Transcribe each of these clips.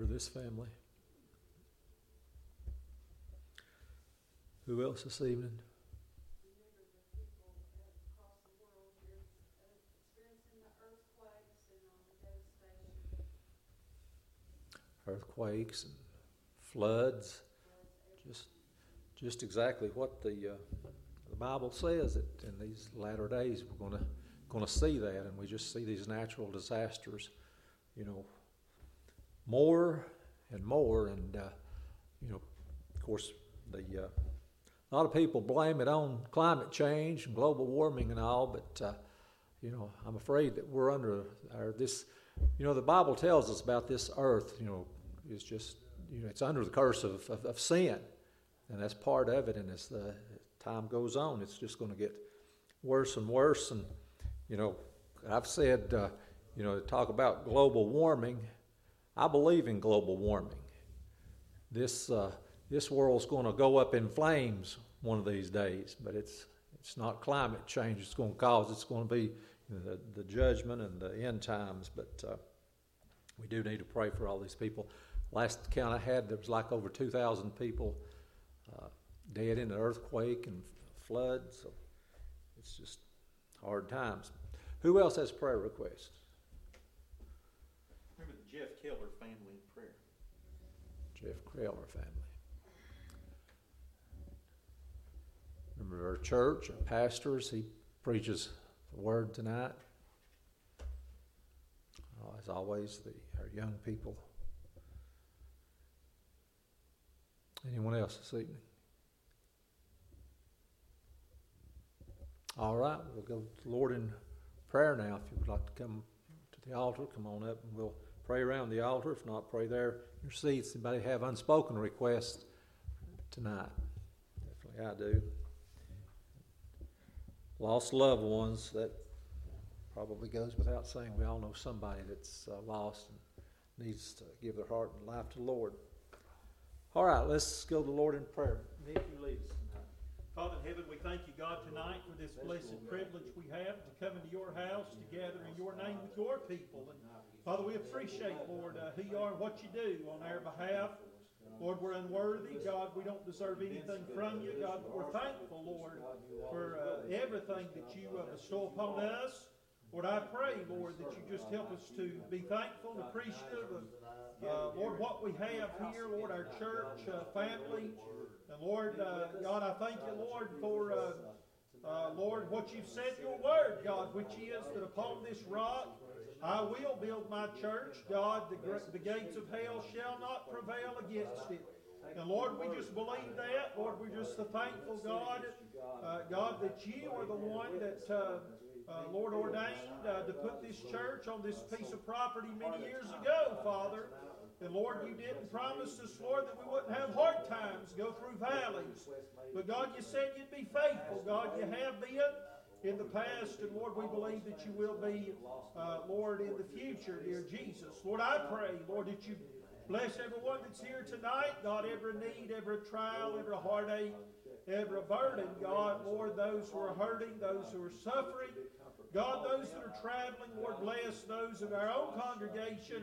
Remember this family. Who else this evening? Earthquakes and floods, just just exactly what the uh, the Bible says that in these latter days we're going to going to see that, and we just see these natural disasters, you know, more and more, and uh, you know, of course, the uh, a lot of people blame it on climate change and global warming and all, but uh, you know, I'm afraid that we're under our this. You know, the Bible tells us about this earth. You know, is just you know it's under the curse of, of, of sin, and that's part of it. And as the time goes on, it's just going to get worse and worse. And you know, I've said, uh, you know, talk about global warming. I believe in global warming. This uh, this world's going to go up in flames one of these days, but it's it's not climate change. It's going to cause. It's going to be you know, the the judgment and the end times. But uh, we do need to pray for all these people. Last count I had, there was like over two thousand people uh, dead in an earthquake and flood. So it's just hard times. Who else has prayer requests? Jeff Keller family in prayer. Jeff Keller family. Remember our church, our pastors, he preaches the word tonight. Uh, as always, the, our young people. Anyone else this evening? All right, we'll go to the Lord in prayer now. If you would like to come to the altar, come on up and we'll pray around the altar. If not, pray there in your seats. Anybody have unspoken requests tonight? Definitely I do. Lost loved ones, that probably goes without saying. We all know somebody that's uh, lost and needs to give their heart and life to the Lord. All right, let's go to the Lord in prayer. Nick, you lead us. Father in heaven, we thank you, God, tonight for this blessed privilege we have to come into your house to gather in your name with your people. And Father, we appreciate, Lord, uh, who you are and what you do on our behalf. Lord, we're unworthy. God, we don't deserve anything from you. God, we're thankful, Lord, for uh, everything that you uh, bestow upon us. Lord, I pray, Lord, that you just help us to be thankful and appreciative of, uh, Lord, what we have here, Lord, our church, uh, family, and Lord, uh, God, I thank you, Lord, for, uh, uh, Lord, what you've said your word, God, which is that upon this rock I will build my church. God, the, the gates of hell shall not prevail against it. And Lord, we just believe that. Lord, we're just so thankful, God, uh, God, that you are the one that, uh, uh, Lord, ordained uh, to put this church on this piece of property many years ago, Father. And Lord, you didn't promise us, Lord, that we wouldn't have hard times, go through valleys. But God, you said you'd be faithful. God, you have been in the past, and Lord, we believe that you will be, uh, Lord, in the future, dear Jesus. Lord, I pray, Lord, that you bless everyone that's here tonight. God, every need, every trial, every heartache, every burden, God, Lord, those who are hurting, those who are suffering. God, those that are traveling, Lord, bless those of our own congregation,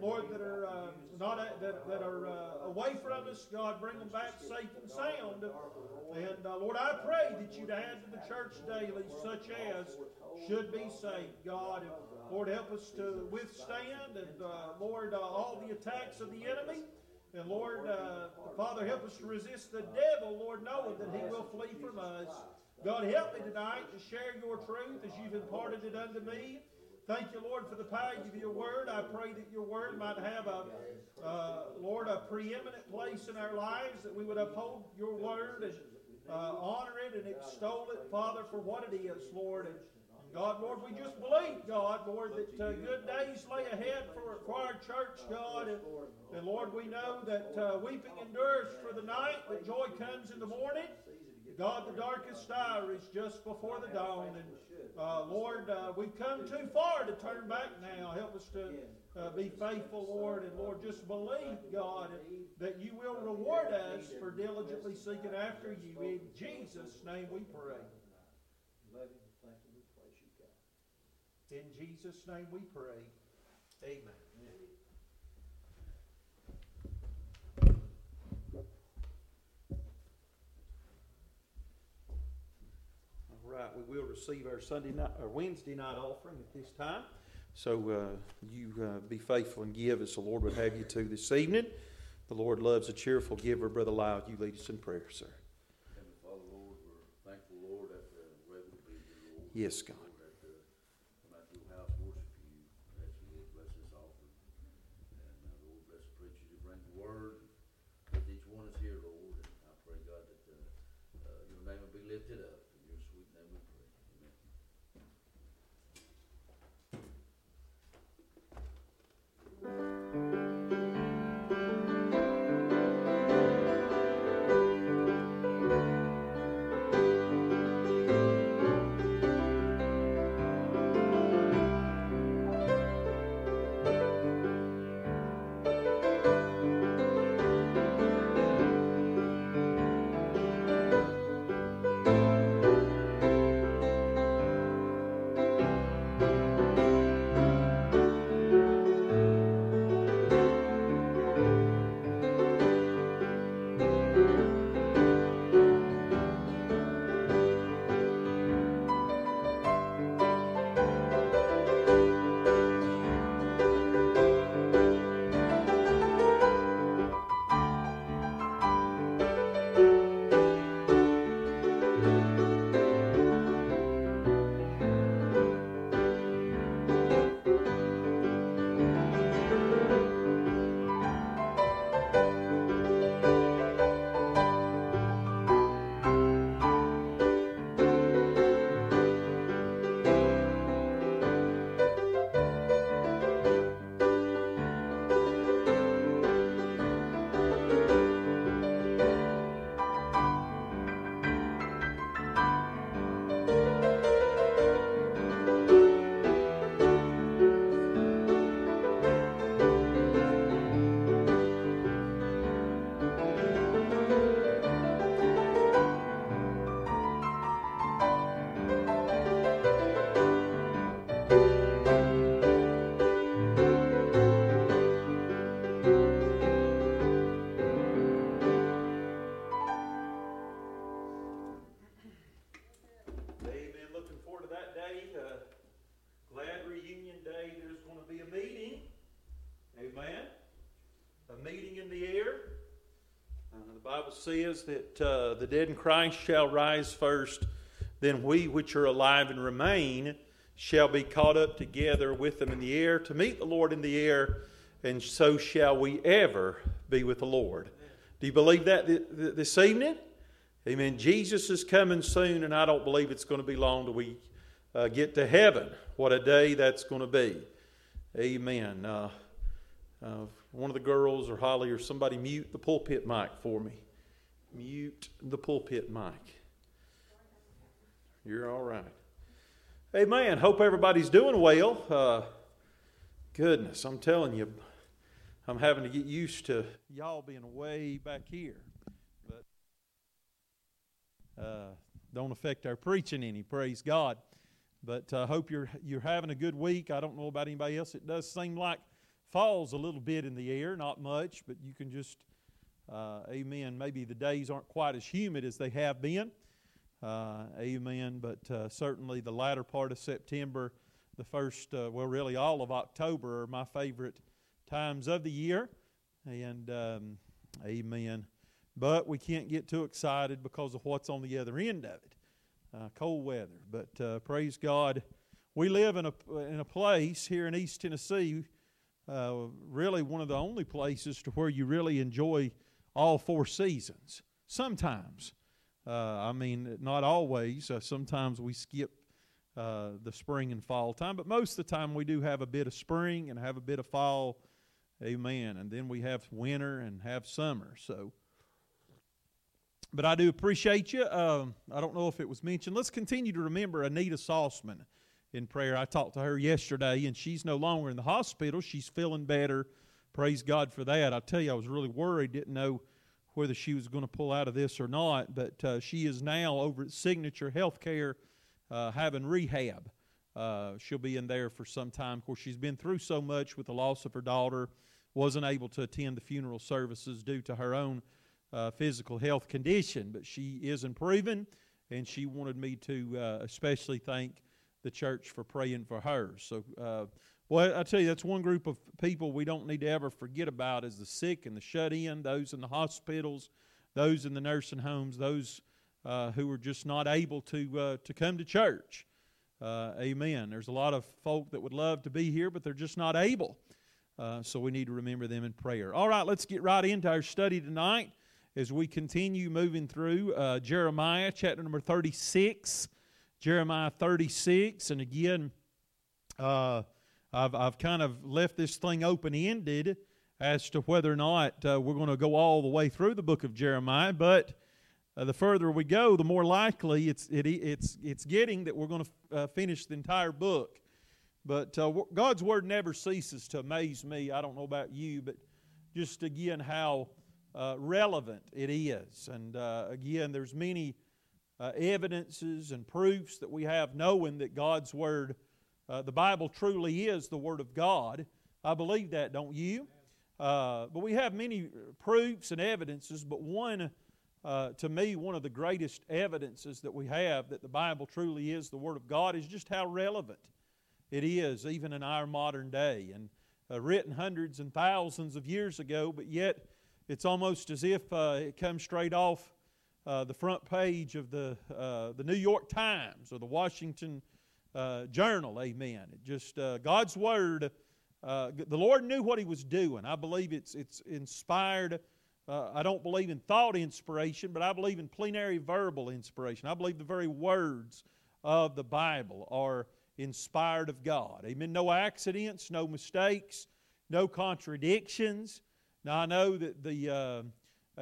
Lord, that are uh, not uh, that, that are uh, away from us. God, bring them back safe and sound. And uh, Lord, I pray that you'd add to the church daily such as should be saved. God, Lord, help us to withstand and uh, Lord, uh, all the attacks of the enemy. And Lord, Father, help us to resist the devil, Lord, knowing that he will flee from us. God, help me tonight to share your truth as you've imparted it unto me. Thank you, Lord, for the power of your word. I pray that your word might have a, uh, Lord, a preeminent place in our lives, that we would uphold your word and uh, honor it and extol it, Father, for what it is, Lord. And God, Lord, we just believe, God, Lord, that uh, good days lay ahead for, for our church, God. And, and Lord, we know that uh, weeping endures for the night, but joy comes in the morning. God, the darkest hour is just before the dawn. And uh, Lord, uh, we've come too far to turn back now. Help us to uh, be faithful, Lord. And Lord, just believe, God, that you will reward us for diligently seeking after you. In Jesus' name we pray. In Jesus' name we pray. Amen. We will receive our Sunday night our Wednesday night offering at this time. So uh, you uh, be faithful and give as the Lord would have you to this evening. The Lord loves a cheerful giver. Brother Lyle, you lead us in prayer, sir. Heavenly Father, Lord, we're thankful, Lord, that uh, says that uh, the dead in Christ shall rise first, then we which are alive and remain shall be caught up together with them in the air to meet the Lord in the air, and so shall we ever be with the Lord. Do you believe that th- th- this evening? Amen. Jesus is coming soon, and I don't believe it's going to be long till we uh, get to heaven. What a day that's going to be. Amen. Uh, uh, one of the girls or Holly or somebody mute the pulpit mic for me. Mute the pulpit mic. You're all right. Hey, man, Hope everybody's doing well. Uh, goodness, I'm telling you, I'm having to get used to y'all being way back here. But uh, don't affect our preaching any. Praise God. But I uh, hope you're you're having a good week. I don't know about anybody else. It does seem like fall's a little bit in the air, not much, but you can just, uh, amen. Maybe the days aren't quite as humid as they have been. Uh, amen. But uh, certainly the latter part of September, the first, uh, well, really all of October are my favorite times of the year. And um, amen. But we can't get too excited because of what's on the other end of it uh, cold weather. But uh, praise God. We live in a, in a place here in East Tennessee, uh, really one of the only places to where you really enjoy all four seasons. Sometimes. Uh, I mean, not always. Uh, sometimes we skip uh, the spring and fall time, but most of the time we do have a bit of spring and have a bit of fall. Amen. And then we have winter and have summer. So, but I do appreciate you. Um, I don't know if it was mentioned. Let's continue to remember Anita Salzman in prayer. I talked to her yesterday, and she's no longer in the hospital. She's feeling better. Praise God for that. I tell you, I was really worried, didn't know whether she was going to pull out of this or not, but uh, she is now over at Signature Healthcare uh, having rehab. Uh, she'll be in there for some time. Of course, she's been through so much with the loss of her daughter, wasn't able to attend the funeral services due to her own uh, physical health condition, but she is improving and she wanted me to uh, especially thank the church for praying for her. So, uh, well, I tell you, that's one group of people we don't need to ever forget about is the sick and the shut in, those in the hospitals, those in the nursing homes, those uh, who are just not able to uh, to come to church. Uh, amen. There's a lot of folk that would love to be here, but they're just not able. Uh, so we need to remember them in prayer. All right, let's get right into our study tonight as we continue moving through uh, Jeremiah chapter number 36. Jeremiah 36, and again, uh, I've, I've kind of left this thing open ended as to whether or not we're going to go all the way through the book of Jeremiah, but uh, the further we go, the more likely it's, it, it's, it's getting that we're going to uh, finish the entire book. But uh, God's Word never ceases to amaze me. I don't know about you, but just again how uh, relevant it is. And uh, again, there's many uh, evidences and proofs that we have knowing that God's Word, the Bible truly is the Word of God. I believe that, don't you? but we have many proofs and evidences, but one uh, to me, one of the greatest evidences that we have that the Bible truly is the Word of God is just how relevant it is, even in our modern day. And uh, written hundreds and thousands of years ago, but yet it's almost as if uh, it comes straight off uh, the front page of the, uh, the New York Times or the Washington Journal. Amen. It just God's Word. the Lord knew what He was doing. I believe it's, it's inspired uh, I don't believe in thought inspiration, but I believe in plenary verbal inspiration. I believe the very words of the Bible are inspired of God. Amen. No accidents, no mistakes, no contradictions. Now, I know that the, uh,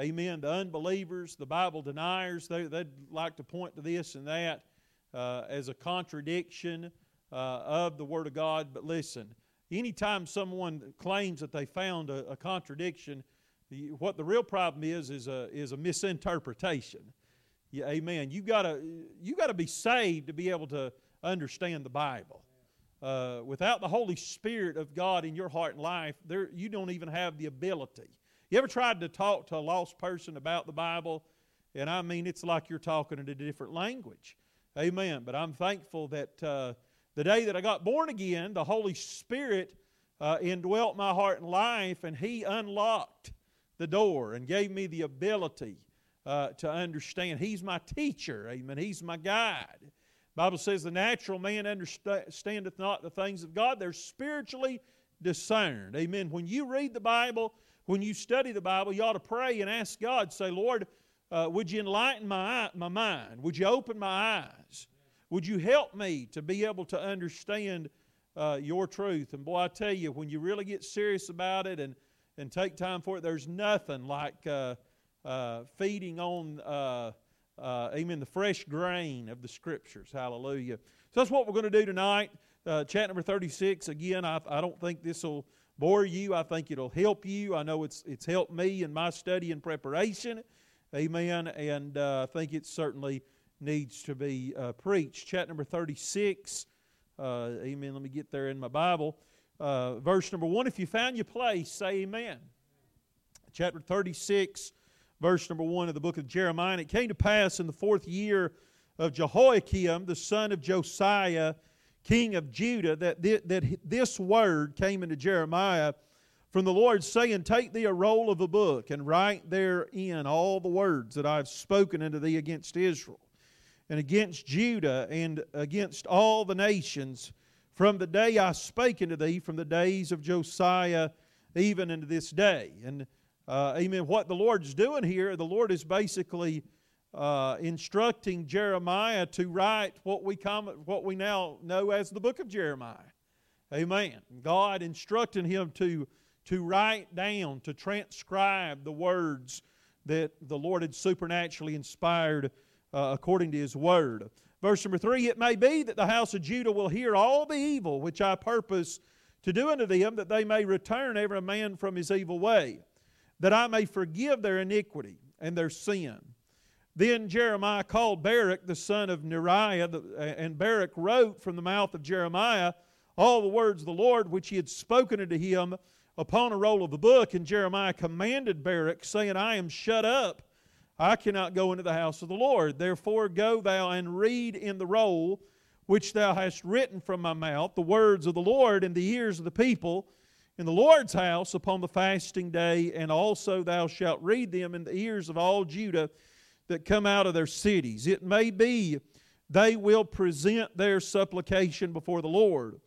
amen, the unbelievers, the Bible deniers, they, they, would like to point to this and that uh, as a contradiction uh, of the Word of God. But listen, anytime someone claims that they found a, a contradiction, what the real problem is is a, is a misinterpretation. Yeah, amen. You gotta you gotta be saved to be able to understand the Bible. Uh, without the Holy Spirit of God in your heart and life, there you don't even have the ability. You ever tried to talk to a lost person about the Bible? And I mean, it's like you're talking in a different language. Amen. But I'm thankful that uh, the day that I got born again, the Holy Spirit uh, indwelt my heart and life, and He unlocked the door and gave me the ability uh, to understand. He's my teacher, amen. He's my guide. Bible says the natural man understandeth not the things of God. They're spiritually discerned. Amen. When you read the Bible, when you study the Bible, you ought to pray and ask God, say, Lord, uh, would you enlighten my, my mind? Would you open my eyes? Would you help me to be able to understand uh, your truth? And boy, I tell you, when you really get serious about it and and take time for it. There's nothing like uh, uh, feeding on, uh, uh amen, the fresh grain of the Scriptures. Hallelujah. So that's what we're going to do tonight. Chat number 36. Again, I, I don't think this will bore you. I think it'll help you. I know it's, it's helped me in my study and preparation. Amen. And uh, I think it certainly needs to be preached. Chat number 36. amen. Let me get there in my Bible uh, verse number one. If you found your place, say amen. Chapter 36, verse number one of the book of Jeremiah. And it came to pass in the fourth year of Jehoiakim, the son of Josiah, king of Judah, that, th- that this word came into Jeremiah from the Lord, saying, Take thee a roll of a book, and write therein all the words that I have spoken unto thee against Israel, and against Judah, and against all the nations from the day I spake unto thee, from the days of Josiah, even unto this day. And uh, amen. What the Lord's doing here, the Lord is basically uh, instructing Jeremiah to write what we come, what we now know as the book of Jeremiah. Amen. God instructing him to to write down, to transcribe the words that the Lord had supernaturally inspired uh, according to His Word. Verse number three It may be that the house of Judah will hear all the evil which I purpose to do unto them, that they may return every man from his evil way, that I may forgive their iniquity and their sin. Then Jeremiah called Baruch the son of Neriah, and Baruch wrote from the mouth of Jeremiah all the words of the Lord which he had spoken unto him upon a roll of the book. And Jeremiah commanded Baruch, saying, I am shut up I cannot go into the house of the Lord. Therefore, go thou and read in the roll which thou hast written from my mouth the words of the Lord in the ears of the people in the Lord's house upon the fasting day, and also thou shalt read them in the ears of all Judah that come out of their cities. It may be they will present their supplication before the Lord,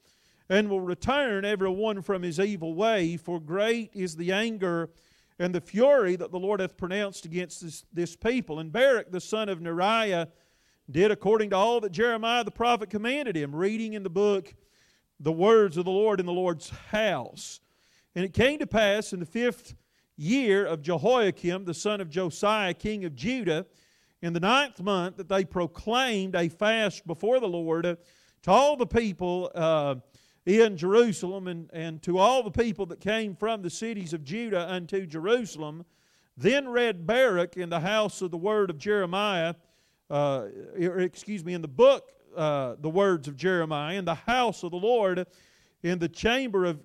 and will return every one from his evil way, for great is the anger and the fury that the Lord hath pronounced against this, this people. And Baruch the son of Neriah did according to all that Jeremiah the prophet commanded him, reading in the book the words of the Lord in the Lord's house. And it came to pass in the fifth year of Jehoiakim, the son of Josiah, king of Judah, in the ninth month, that they proclaimed a fast before the Lord to all the people uh, in Jerusalem and, and to all the people that came from the cities of Judah unto Jerusalem. Then read Baruch in the house of the word of Jeremiah, uh, er, excuse me, in the book, uh, the words of Jeremiah, in the house of the Lord, in the chamber of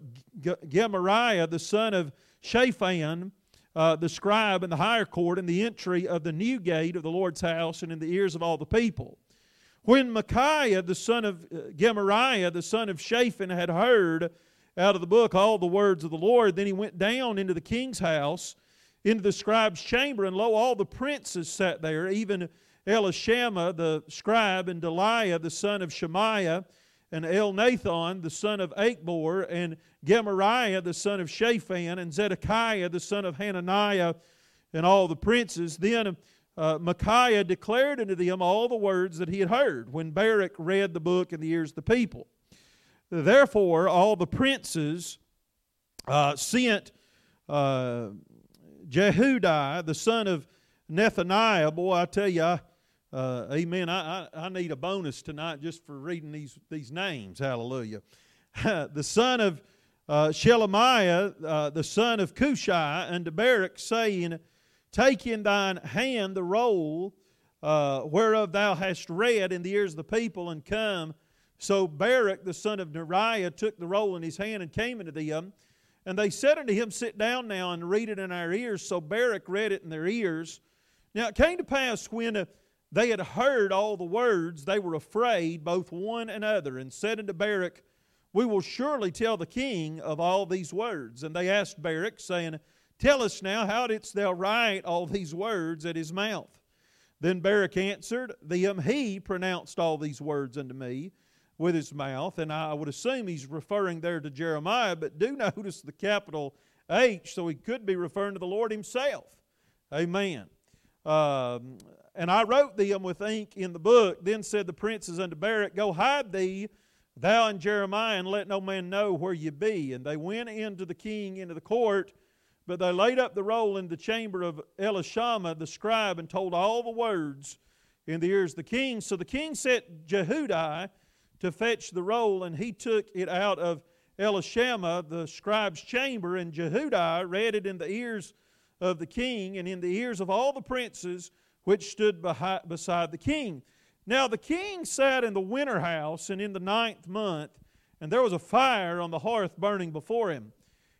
Gemariah, the son of Shaphan, uh, the scribe in the higher court, in the entry of the new gate of the Lord's house, and in the ears of all the people. When Micaiah, the son of uh, Gemariah, the son of Shaphan, had heard out of the book all the words of the Lord, then he went down into the king's house, into the scribe's chamber, and lo, all the princes sat there, even Elishama the scribe, and Delaiah the son of Shemaiah, and Elnathan the son of Achbor, and Gemariah the son of Shaphan, and Zedekiah the son of Hananiah, and all the princes. Then uh, Micaiah declared unto them all the words that he had heard when Baruch read the book in the ears of the people. Therefore, all the princes uh, sent uh, Jehudi, the son of Nethaniah. Boy, I tell you, I, uh, amen. I, I, I, need a bonus tonight just for reading these, these names. Hallelujah. the son of uh, Shelemiah, uh, the son of Cushai, unto Baruch, saying, Take in thine hand the roll uh, whereof thou hast read in the ears of the people, and come. So Baruch, the son of Neriah, took the roll in his hand and came unto them. And they said unto him, Sit down now and read it in our ears. So Baruch read it in their ears. Now it came to pass when uh, they had heard all the words, they were afraid, both one and other, and said unto Baruch, We will surely tell the king of all these words. And they asked Baruch, saying, Tell us now, how didst thou write all these words at his mouth? Then Baruch answered them, He pronounced all these words unto me with his mouth. And I would assume he's referring there to Jeremiah, but do notice the capital H, so he could be referring to the Lord himself. Amen. Um, and I wrote them with ink in the book. Then said the princes unto Baruch, Go hide thee, thou and Jeremiah, and let no man know where ye be. And they went into the king into the court, but they laid up the roll in the chamber of Elishama the scribe, and told all the words in the ears of the king. So the king sent Jehudi to fetch the roll, and he took it out of Elishama the scribe's chamber, and Jehudi read it in the ears of the king and in the ears of all the princes which stood beside the king. Now the king sat in the winter house, and in the ninth month, and there was a fire on the hearth burning before him.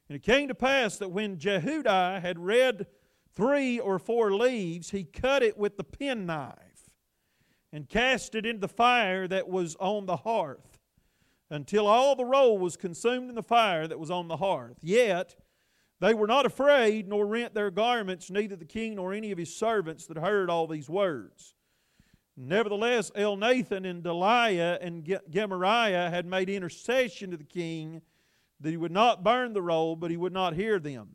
And it came to pass that when Jehudi had read three or four leaves, he cut it with the penknife and cast it into the fire that was on the hearth, until all the roll was consumed in the fire that was on the hearth. Yet they were not afraid, nor rent their garments, neither the king nor any of his servants that heard all these words. Nevertheless, Elnathan and Delaiah and Gemariah had made intercession to the king that he would not burn the roll, but he would not hear them.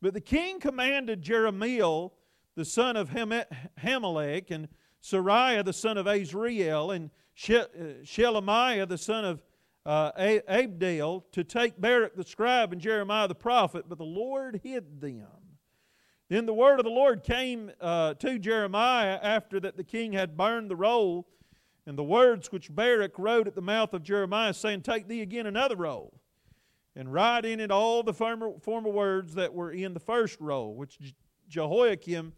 But the king commanded Jerahmeel, the son of Hammelech, and Seraiah, the son of Azriel, and uh, Shelemiah, the son of uh, Abdeel to take Baruch the scribe and Jeremiah the prophet, but the Lord hid them. Then the word of the Lord came uh, to Jeremiah after that the king had burned the roll, and the words which Baruch wrote at the mouth of Jeremiah, saying, Take thee again another roll, and write in it all the former, former words that were in the first roll, which Jehoiakim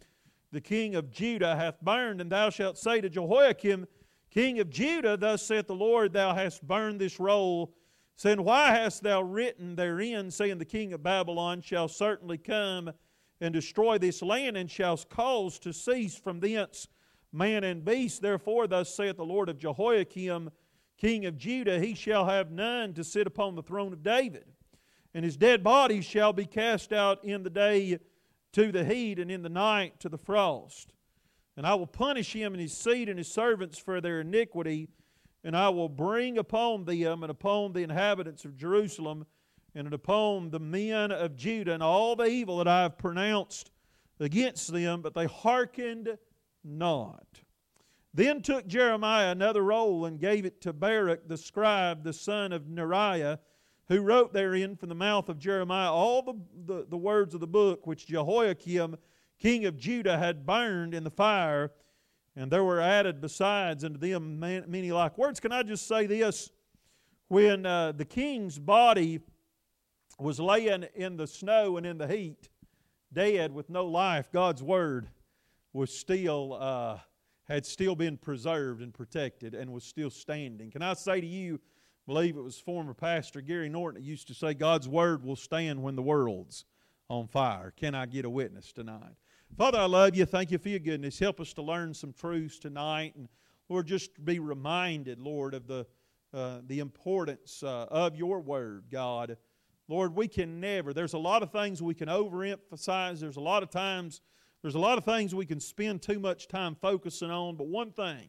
the king of Judah hath burned, and thou shalt say to Jehoiakim, King of Judah, thus saith the Lord, Thou hast burned this roll, saying, Why hast thou written therein, saying, The king of Babylon shall certainly come and destroy this land, and shall cause to cease from thence man and beast. Therefore, thus saith the Lord of Jehoiakim, king of Judah, he shall have none to sit upon the throne of David. And his dead body shall be cast out in the day to the heat, and in the night to the frost. And I will punish him and his seed and his servants for their iniquity, and I will bring upon them and upon the inhabitants of Jerusalem and upon the men of Judah and all the evil that I have pronounced against them, but they hearkened not. Then took Jeremiah another roll and gave it to Baruch the scribe, the son of Neriah, who wrote therein from the mouth of Jeremiah all the, the, the words of the book which Jehoiakim, king of Judah, had burned in the fire. And there were added besides unto them many like words. Can I just say this? When uh, the king's body was laying in the snow and in the heat, dead with no life, God's word was still uh, had still been preserved and protected and was still standing. Can I say to you, believe it was former pastor Gary Norton that used to say, God's word will stand when the world's on fire. Can I get a witness tonight? Father, I love you. Thank you for your goodness. Help us to learn some truths tonight. And Lord, just be reminded, Lord, of the, uh, the importance uh, of your word, God. Lord, we can never, there's a lot of things we can overemphasize. There's a lot of times there's a lot of things we can spend too much time focusing on, but one thing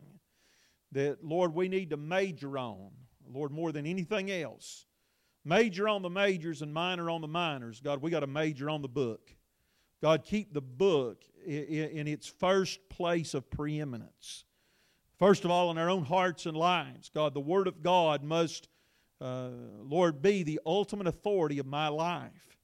that, Lord, we need to major on, Lord, more than anything else, major on the majors and minor on the minors. God, we got to major on the book. God, keep the book in its first place of preeminence. First of all, in our own hearts and lives, God, the Word of God must, uh, Lord, be the ultimate authority of my life.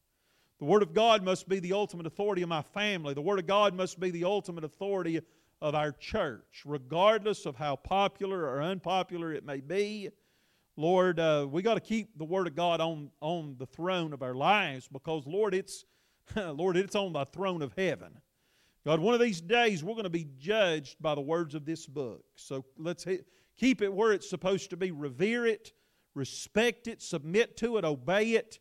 The Word of God must be the ultimate authority of my family. The Word of God must be the ultimate authority of our church, regardless of how popular or unpopular it may be. Lord, uh, we got to keep the Word of God on, on the throne of our lives because, Lord, it's Lord, it's on the throne of heaven. God, one of these days we're going to be judged by the words of this book. So let's keep it where it's supposed to be. Revere it, respect it, submit to it, obey it.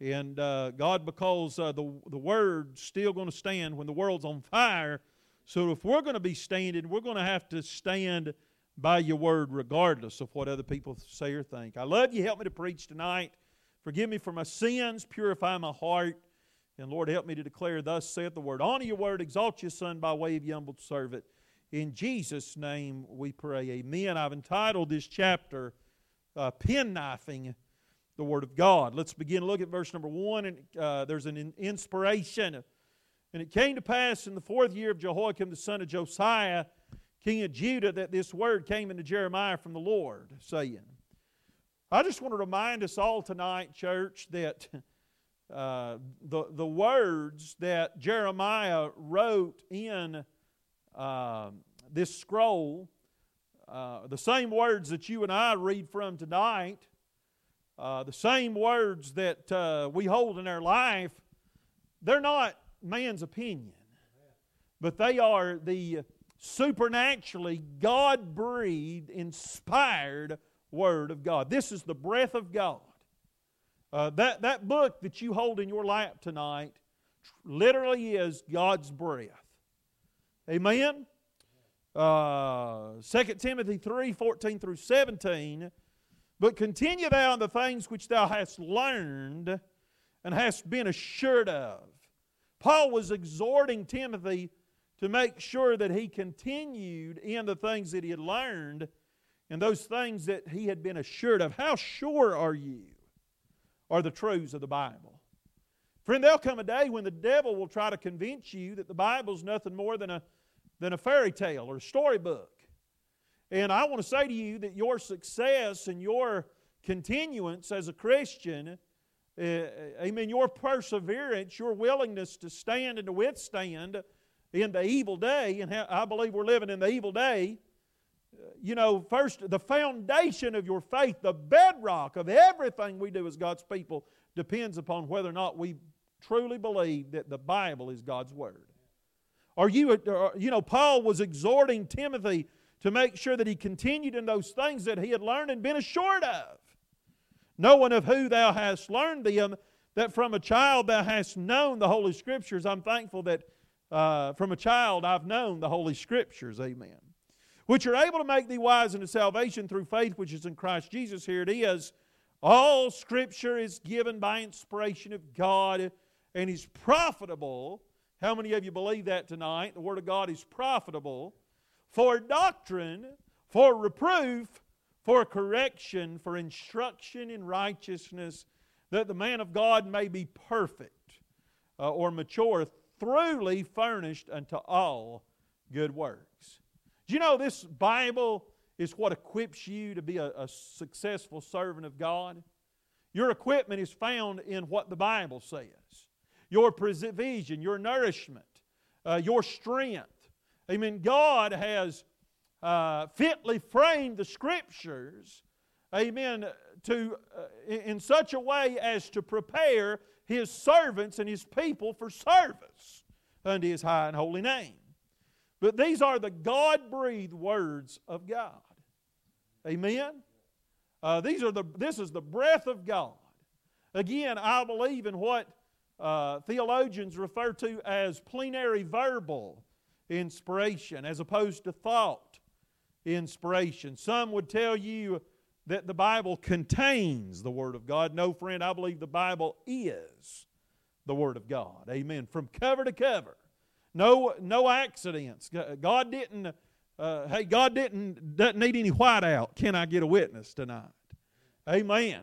And uh, God, because uh, the, the Word's still going to stand when the world's on fire. So if we're going to be standing, we're going to have to stand by your Word regardless of what other people say or think. I love you. Help me to preach tonight. Forgive me for my sins. Purify my heart. And Lord, help me to declare, Thus saith the Word. Honor your Word. Exalt your Son by way of your humble servant. In Jesus' name we pray. Amen. I've entitled this chapter uh, Penknifing the Word of God. Let's begin look at verse number one, and uh, there's an inspiration. And it came to pass in the fourth year of Jehoiakim, the son of Josiah, king of Judah, that this word came into Jeremiah from the Lord, saying, I just want to remind us all tonight, church, that uh, the, the words that Jeremiah wrote in uh, this scroll, uh, the same words that you and I read from tonight, uh, the same words that uh, we hold in our life, they're not man's opinion, but they are the supernaturally God breathed, inspired Word of God. This is the breath of God. Uh, that, that book that you hold in your lap tonight literally is God's breath. Amen? Uh, 2 Timothy 3 14 through 17 but continue thou in the things which thou hast learned and hast been assured of. Paul was exhorting Timothy to make sure that he continued in the things that he had learned and those things that he had been assured of. How sure are you are the truths of the Bible? Friend, there'll come a day when the devil will try to convince you that the Bible's nothing more than a, than a fairy tale or a storybook. And I want to say to you that your success and your continuance as a Christian, uh, uh amen, your perseverance, your willingness to stand and to withstand in the evil day, and I believe we're living in the evil day. Uh, you know, first, the foundation of your faith, the bedrock of everything we do as God's people, depends upon whether or not we truly believe that the Bible is God's Word. Are you, uh, you know, Paul was exhorting Timothy to make sure that he continued in those things that he had learned and been assured of. Knowing of who thou hast learned them, that from a child thou hast known the Holy Scriptures. I'm thankful that uh, from a child I've known the Holy Scriptures. Amen. Which are able to make thee wise unto salvation through faith which is in Christ Jesus. Here it is. All Scripture is given by inspiration of God and is profitable. How many of you believe that tonight? The Word of God is profitable for doctrine, for reproof, for correction, for instruction in righteousness, that the man of God may be perfect uh, or mature, truly furnished unto all good works. Do you know this Bible is what equips you to be a, a successful servant of God? Your equipment is found in what the Bible says your provision, your nourishment, uh, your strength. Amen. God has uh, fitly framed the Scriptures, amen, to, uh, in such a way as to prepare His servants and His people for service unto His high and holy name. But these are the God breathed words of God. Amen? Uh, these are the, this is the breath of God. Again, I believe in what uh, theologians refer to as plenary verbal inspiration as opposed to thought inspiration. Some would tell you that the Bible contains the Word of God. No, friend, I believe the Bible is the Word of God. Amen. From cover to cover. No, no accidents. God didn't, uh, hey, God didn't, doesn't need any whiteout. Can I get a witness tonight? Amen.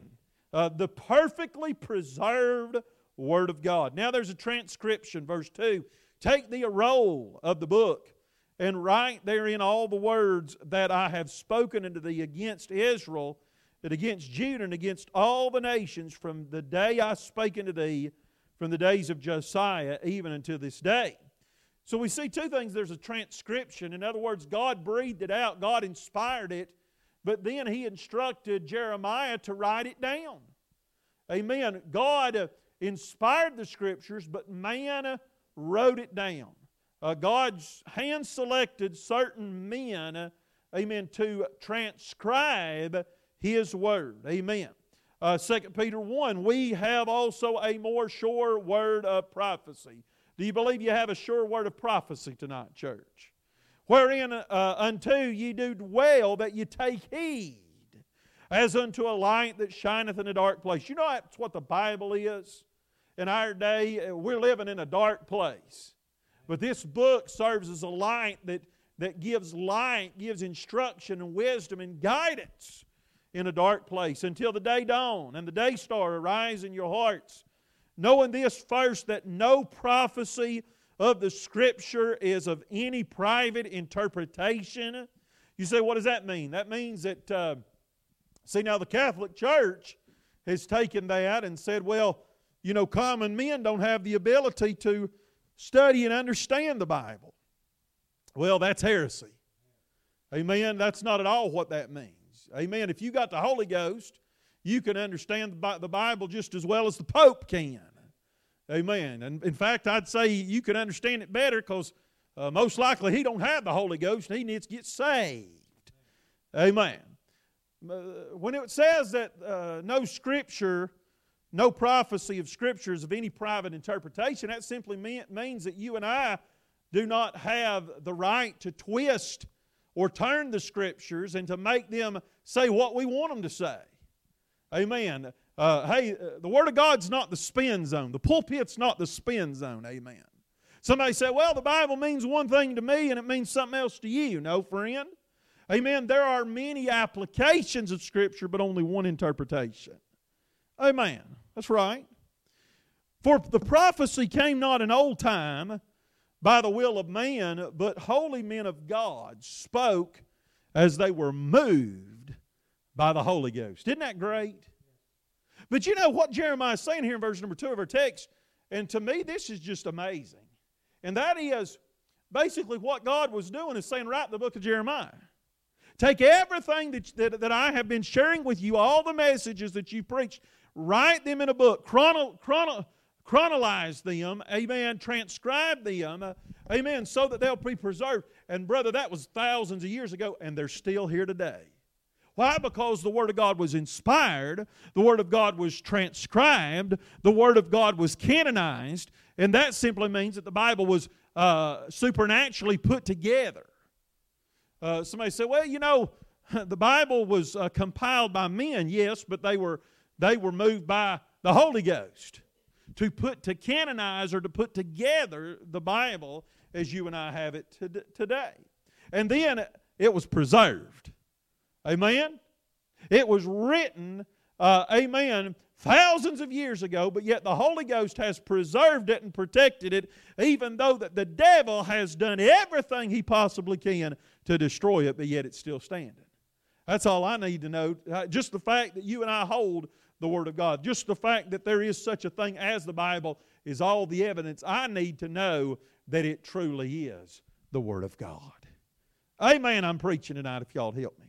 Uh, the perfectly preserved Word of God. Now there's a transcription, verse 2. Take thee a roll of the book and write therein all the words that I have spoken unto thee against Israel, and against Judah, and against all the nations from the day I spake unto thee, from the days of Josiah, even unto this day. So we see two things. There's a transcription. In other words, God breathed it out, God inspired it, but then He instructed Jeremiah to write it down. Amen. God uh, inspired the Scriptures, but man uh, wrote it down. Uh, God's hand selected certain men, uh, amen, to transcribe His Word. Amen. Uh, 2 Peter 1, we have also a more sure word of prophecy. Do you believe you have a sure word of prophecy tonight, church? Wherein uh, unto ye do well that ye take heed, as unto a light that shineth in a dark place. You know that's what the Bible is? In our day, uh, we're living in a dark place. But this book serves as a light that, that gives light, gives instruction and wisdom and guidance in a dark place until the day dawn and the day star arise in your hearts. Knowing this first, that no prophecy of the Scripture is of any private interpretation. You say, what does that mean? That means that, uh, see, now the Catholic Church has taken that and said, well, you know, common men don't have the ability to study and understand the Bible. Well, that's heresy. Amen. That's not at all what that means. Amen. If you got the Holy Ghost, you can understand the Bible just as well as the Pope can. Amen. And in fact, I'd say you can understand it better because uh, most likely he don't have the Holy Ghost and he needs to get saved. Amen. Uh, when it says that uh, no scripture no prophecy of scriptures of any private interpretation. That simply means that you and I do not have the right to twist or turn the scriptures and to make them say what we want them to say. Amen. Uh, hey, uh, the Word of God's not the spin zone. The pulpit's not the spin zone. Amen. Somebody said, well, the Bible means one thing to me and it means something else to you. No, friend. Amen. There are many applications of Scripture, but only one interpretation. Amen. That's right. For the prophecy came not in old time by the will of man, but holy men of God spoke as they were moved by the Holy Ghost. Isn't that great? But you know what Jeremiah is saying here in verse number two of our text, and to me this is just amazing. And that is basically what God was doing is saying, write the book of Jeremiah. Take everything that, that, that I have been sharing with you, all the messages that you preached, write them in a book, chrono, chrono, chronologize them, amen, transcribe them, amen, so that they'll be preserved. And brother, that was thousands of years ago, and they're still here today. Why? Because the Word of God was inspired, the Word of God was transcribed, the Word of God was canonized, and that simply means that the Bible was uh, supernaturally put together. Uh, somebody said, well, you know, the Bible was uh, compiled by men, yes, but they were, they were moved by the Holy Ghost to put to canonize or to put together the Bible as you and I have it today. And then it was preserved. Amen? It was written, uh, amen, thousands of years ago, but yet the Holy Ghost has preserved it and protected it, even though that the devil has done everything he possibly can to destroy it, but yet it's still standing. That's all I need to know. Uh, just the fact that you and I hold the Word of God, just the fact that there is such a thing as the Bible is all the evidence I need to know that it truly is the Word of God. Amen. I'm preaching tonight if y'all help me.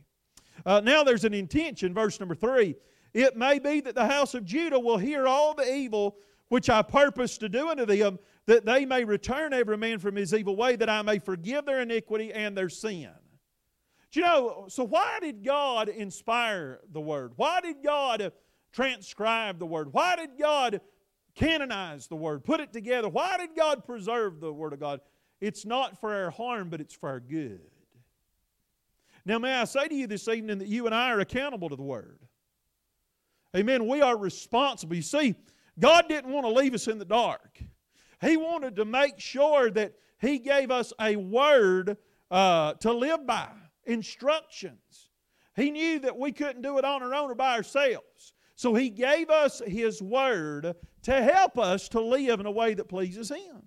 Uh, now there's an intention, verse number three. It may be that the house of Judah will hear all the evil which I purpose to do unto them, that they may return every man from his evil way, that I may forgive their iniquity and their sin. Do you know, so why did God inspire the Word? Why did God transcribe the Word? Why did God canonize the Word, put it together? Why did God preserve the Word of God? It's not for our harm, but it's for our good. Now, may I say to you this evening that you and I are accountable to the Word. Amen. We are responsible. You see, God didn't want to leave us in the dark. He wanted to make sure that He gave us a Word uh, to live by, instructions. He knew that we couldn't do it on our own or by ourselves. So He gave us His Word to help us to live in a way that pleases Him.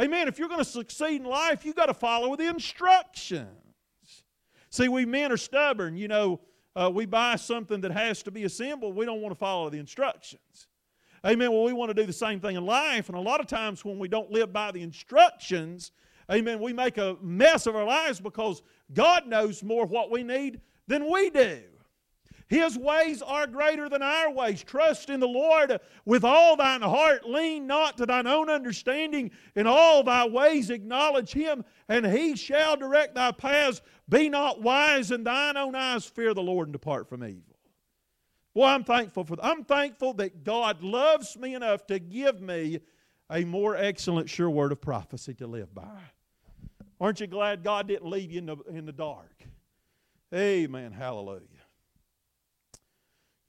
Amen. If you're going to succeed in life, you've got to follow the instructions. See, we men are stubborn. You know, uh, we buy something that has to be assembled, we don't want to follow the instructions. Amen. Well, we want to do the same thing in life, and a lot of times when we don't live by the instructions, amen, we make a mess of our lives because God knows more what we need than we do. His ways are greater than our ways. Trust in the Lord with all thine heart. Lean not to thine own understanding. In all thy ways acknowledge him, and he shall direct thy paths. Be not wise in thine own eyes. Fear the Lord and depart from evil. Boy, I'm thankful for that. I'm thankful that God loves me enough to give me a more excellent, sure word of prophecy to live by. Aren't you glad God didn't leave you in the, in the dark? Amen. Hallelujah.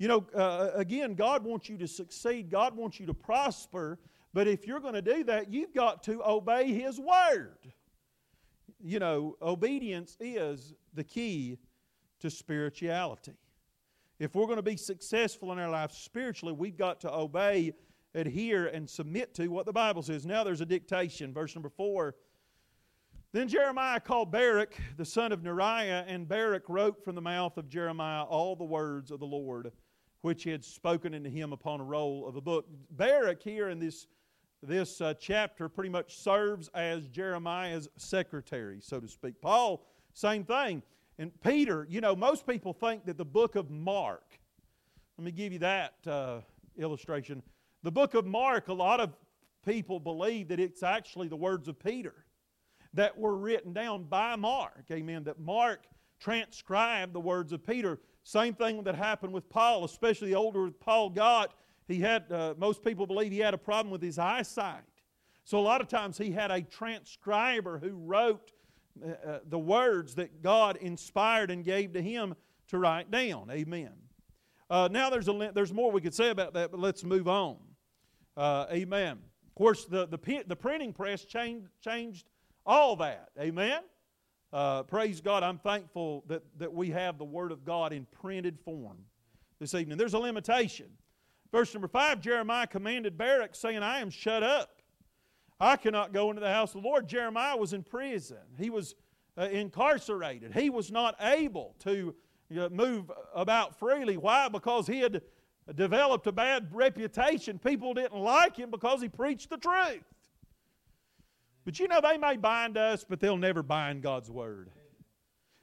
You know, uh, again, God wants you to succeed, God wants you to prosper, but if you're going to do that, you've got to obey His Word. You know, obedience is the key to spirituality. If we're going to be successful in our life spiritually, we've got to obey, adhere, and submit to what the Bible says. Now there's a dictation, verse number four. Then Jeremiah called Baruch, the son of Neriah, and Baruch wrote from the mouth of Jeremiah all the words of the Lord which he had spoken unto him upon a roll of a book. Baruch here in this, this uh, chapter pretty much serves as Jeremiah's secretary, so to speak. Paul, same thing. And Peter, you know, most people think that the book of Mark, let me give you that uh, illustration. The book of Mark, a lot of people believe that it's actually the words of Peter that were written down by Mark. Amen. That Mark transcribed the words of Peter. Same thing that happened with Paul, especially the older Paul got. He had, uh, most people believe he had a problem with his eyesight. So a lot of times he had a transcriber who wrote uh, uh, the words that God inspired and gave to him to write down. Amen. Uh, now there's, a, there's more we could say about that, but let's move on. Uh, amen. Of course, the, the, the printing press changed, changed all that. Amen. Uh, praise God, I'm thankful that, that we have the Word of God in printed form this evening. There's a limitation. Verse number five Jeremiah commanded Baruch, saying, I am shut up. I cannot go into the house of the Lord. Jeremiah was in prison, he was uh, incarcerated. He was not able to uh, move about freely. Why? Because he had developed a bad reputation. People didn't like him because he preached the truth. But you know, they may bind us, but they'll never bind God's word.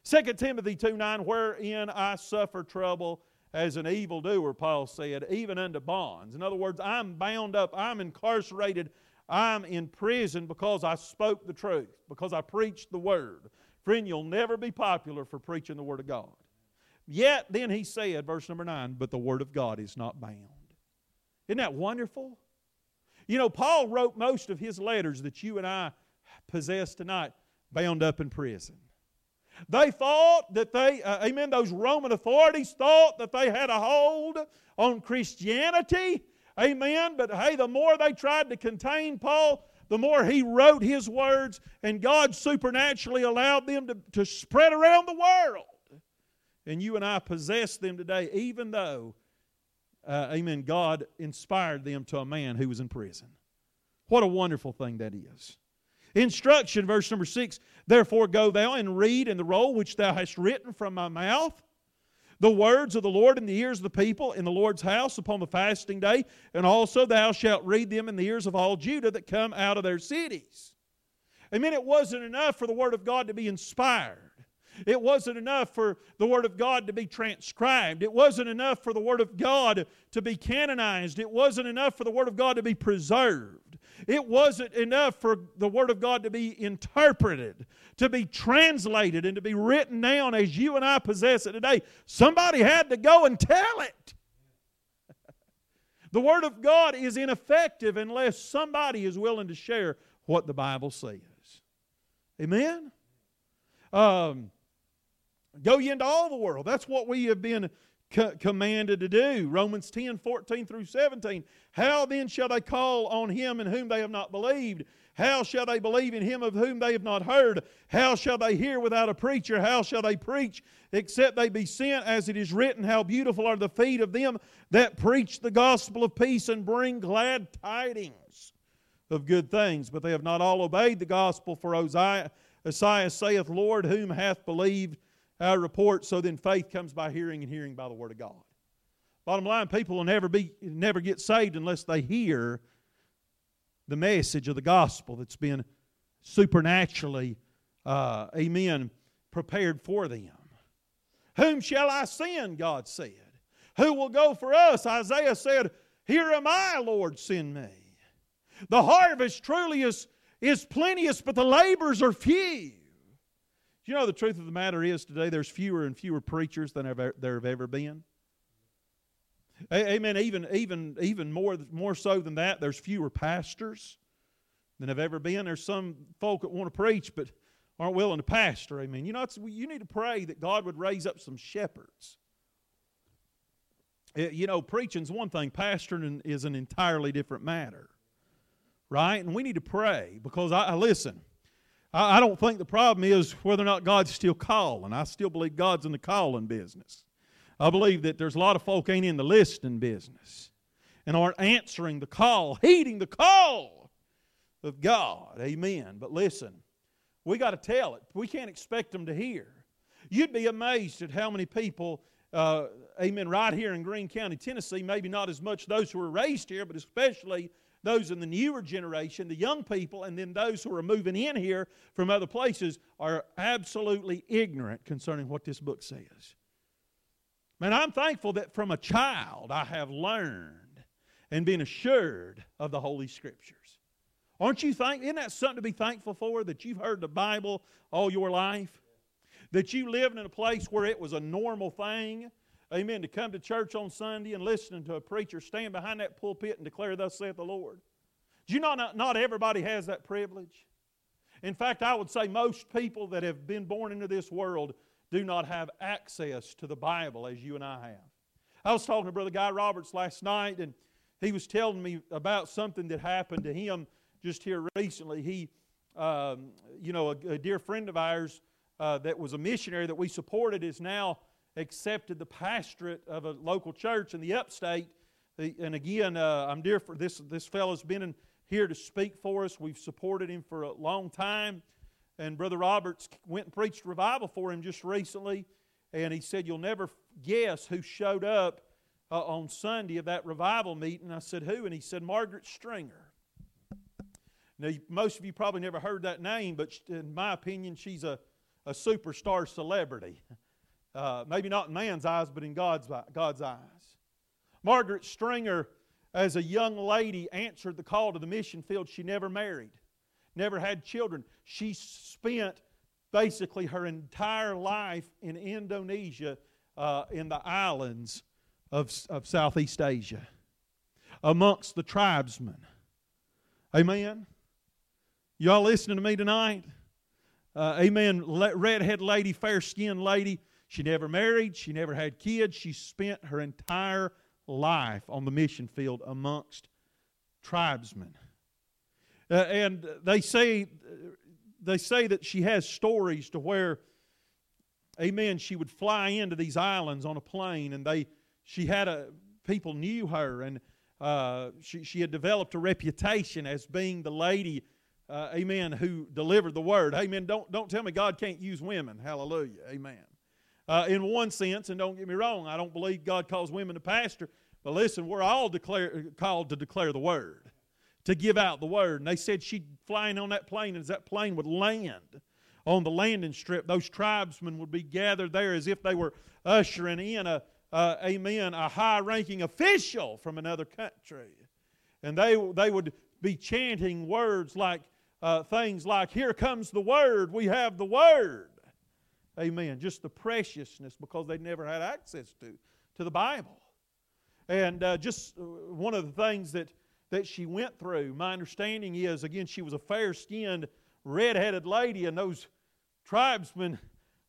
2 Timothy 2 9, wherein I suffer trouble as an evildoer, Paul said, even unto bonds. In other words, I'm bound up, I'm incarcerated, I'm in prison because I spoke the truth, because I preached the word. Friend, you'll never be popular for preaching the word of God. Yet then he said, verse number 9, but the word of God is not bound. Isn't that wonderful? You know, Paul wrote most of his letters that you and I possess tonight bound up in prison. They thought that they, uh, amen, those Roman authorities thought that they had a hold on Christianity, amen. But hey, the more they tried to contain Paul, the more he wrote his words, and God supernaturally allowed them to, to spread around the world. And you and I possess them today, even though, uh, amen, God inspired them to a man who was in prison. What a wonderful thing that is. Instruction, verse number six Therefore go thou and read in the roll which thou hast written from my mouth the words of the Lord in the ears of the people in the Lord's house upon the fasting day, and also thou shalt read them in the ears of all Judah that come out of their cities. I mean, it wasn't enough for the Word of God to be inspired. It wasn't enough for the Word of God to be transcribed. It wasn't enough for the Word of God to be canonized. It wasn't enough for the Word of God to be preserved. It wasn't enough for the Word of God to be interpreted, to be translated, and to be written down as you and I possess it today. Somebody had to go and tell it. the Word of God is ineffective unless somebody is willing to share what the Bible says. Amen? Um, go ye into all the world. That's what we have been co- commanded to do. Romans 10 14 through 17. How then shall they call on him in whom they have not believed? How shall they believe in him of whom they have not heard? How shall they hear without a preacher? How shall they preach except they be sent? As it is written, How beautiful are the feet of them that preach the gospel of peace and bring glad tidings of good things. But they have not all obeyed the gospel, for Isaiah, Isaiah saith, Lord, whom hath believed our report? So then faith comes by hearing, and hearing by the word of God. Bottom line, people will never be never get saved unless they hear the message of the gospel that's been supernaturally, uh, amen, prepared for them. Whom shall I send? God said. Who will go for us? Isaiah said, Here am I, Lord, send me. The harvest truly is, is plenteous, but the labors are few. You know, the truth of the matter is today there's fewer and fewer preachers than ever, there have ever been. Amen. Even, even, even more, more so than that, there's fewer pastors than have ever been. There's some folk that want to preach but aren't willing to pastor. Amen. You know, you need to pray that God would raise up some shepherds. Eh, you know, preaching's one thing, pastoring is an entirely different matter. Right? And we need to pray because I, I listen. I, I don't think the problem is whether or not God's still calling. I still believe God's in the calling business. I believe that there's a lot of folk ain't in the listening business and aren't answering the call, heeding the call of God. Amen. But listen, we got to tell it. We can't expect them to hear. You'd be amazed at how many people, uh, amen, right here in Greene County, Tennessee, maybe not as much those who were raised here, but especially those in the newer generation, the young people, and then those who are moving in here from other places are absolutely ignorant concerning what this book says. Man, I'm thankful that from a child I have learned and been assured of the Holy Scriptures. Aren't you thankful? Isn't that something to be thankful for that you've heard the Bible all your life? That you lived in a place where it was a normal thing, amen, to come to church on Sunday and listen to a preacher stand behind that pulpit and declare, Thus saith the Lord. Do you know not, not everybody has that privilege? In fact, I would say most people that have been born into this world do not have access to the Bible as you and I have. I was talking to Brother Guy Roberts last night, and he was telling me about something that happened to him just here recently. He, um, you know, a, a, dear friend of ours uh, that was a missionary that we supported is now accepted the pastorate of a local church in the upstate. And again, uh, I'm dear for this. This fellow's been in, here to speak for us. We've supported him for a long time. And Brother Roberts went and preached revival for him just recently. And he said, You'll never guess who showed up uh, on Sunday of that revival meeting. I said, Who? And he said, Margaret Stringer. Now, most of you probably never heard that name, but in my opinion, she's a, a superstar celebrity. Uh, maybe not in man's eyes, but in God's, God's eyes. Margaret Stringer, as a young lady, answered the call to the mission field. She never married never had children. She spent basically her entire life in Indonesia uh, in the islands of, of Southeast Asia, amongst the tribesmen. Amen. Y'all listening to me tonight? Uh, amen. Redhead lady, fair skinned lady. She never married. She never had kids. She spent her entire life on the mission field amongst tribesmen. Uh, and they say, they say that she has stories to where, amen, she would fly into these islands on a plane and they, she had a, people knew her and uh, she, she had developed a reputation as being the lady, uh, amen, who delivered the word. Amen. Don't, don't tell me God can't use women. Hallelujah. Amen. Uh, in one sense, and don't get me wrong, I don't believe God calls women to pastor, but listen, we're all declare, called to declare the word, to give out the word. And they said she'd flying on that plane, and as that plane would land on the landing strip, those tribesmen would be gathered there as if they were ushering in a, uh, amen, a high ranking official from another country. And they, they would be chanting words like, uh, things like, Here comes the Word, we have the Word. Amen. Just the preciousness because they never had access to, to the Bible. And uh, just uh, one of the things that, that she went through, my understanding is, again, she was a fair skinned, red headed lady, and those tribesmen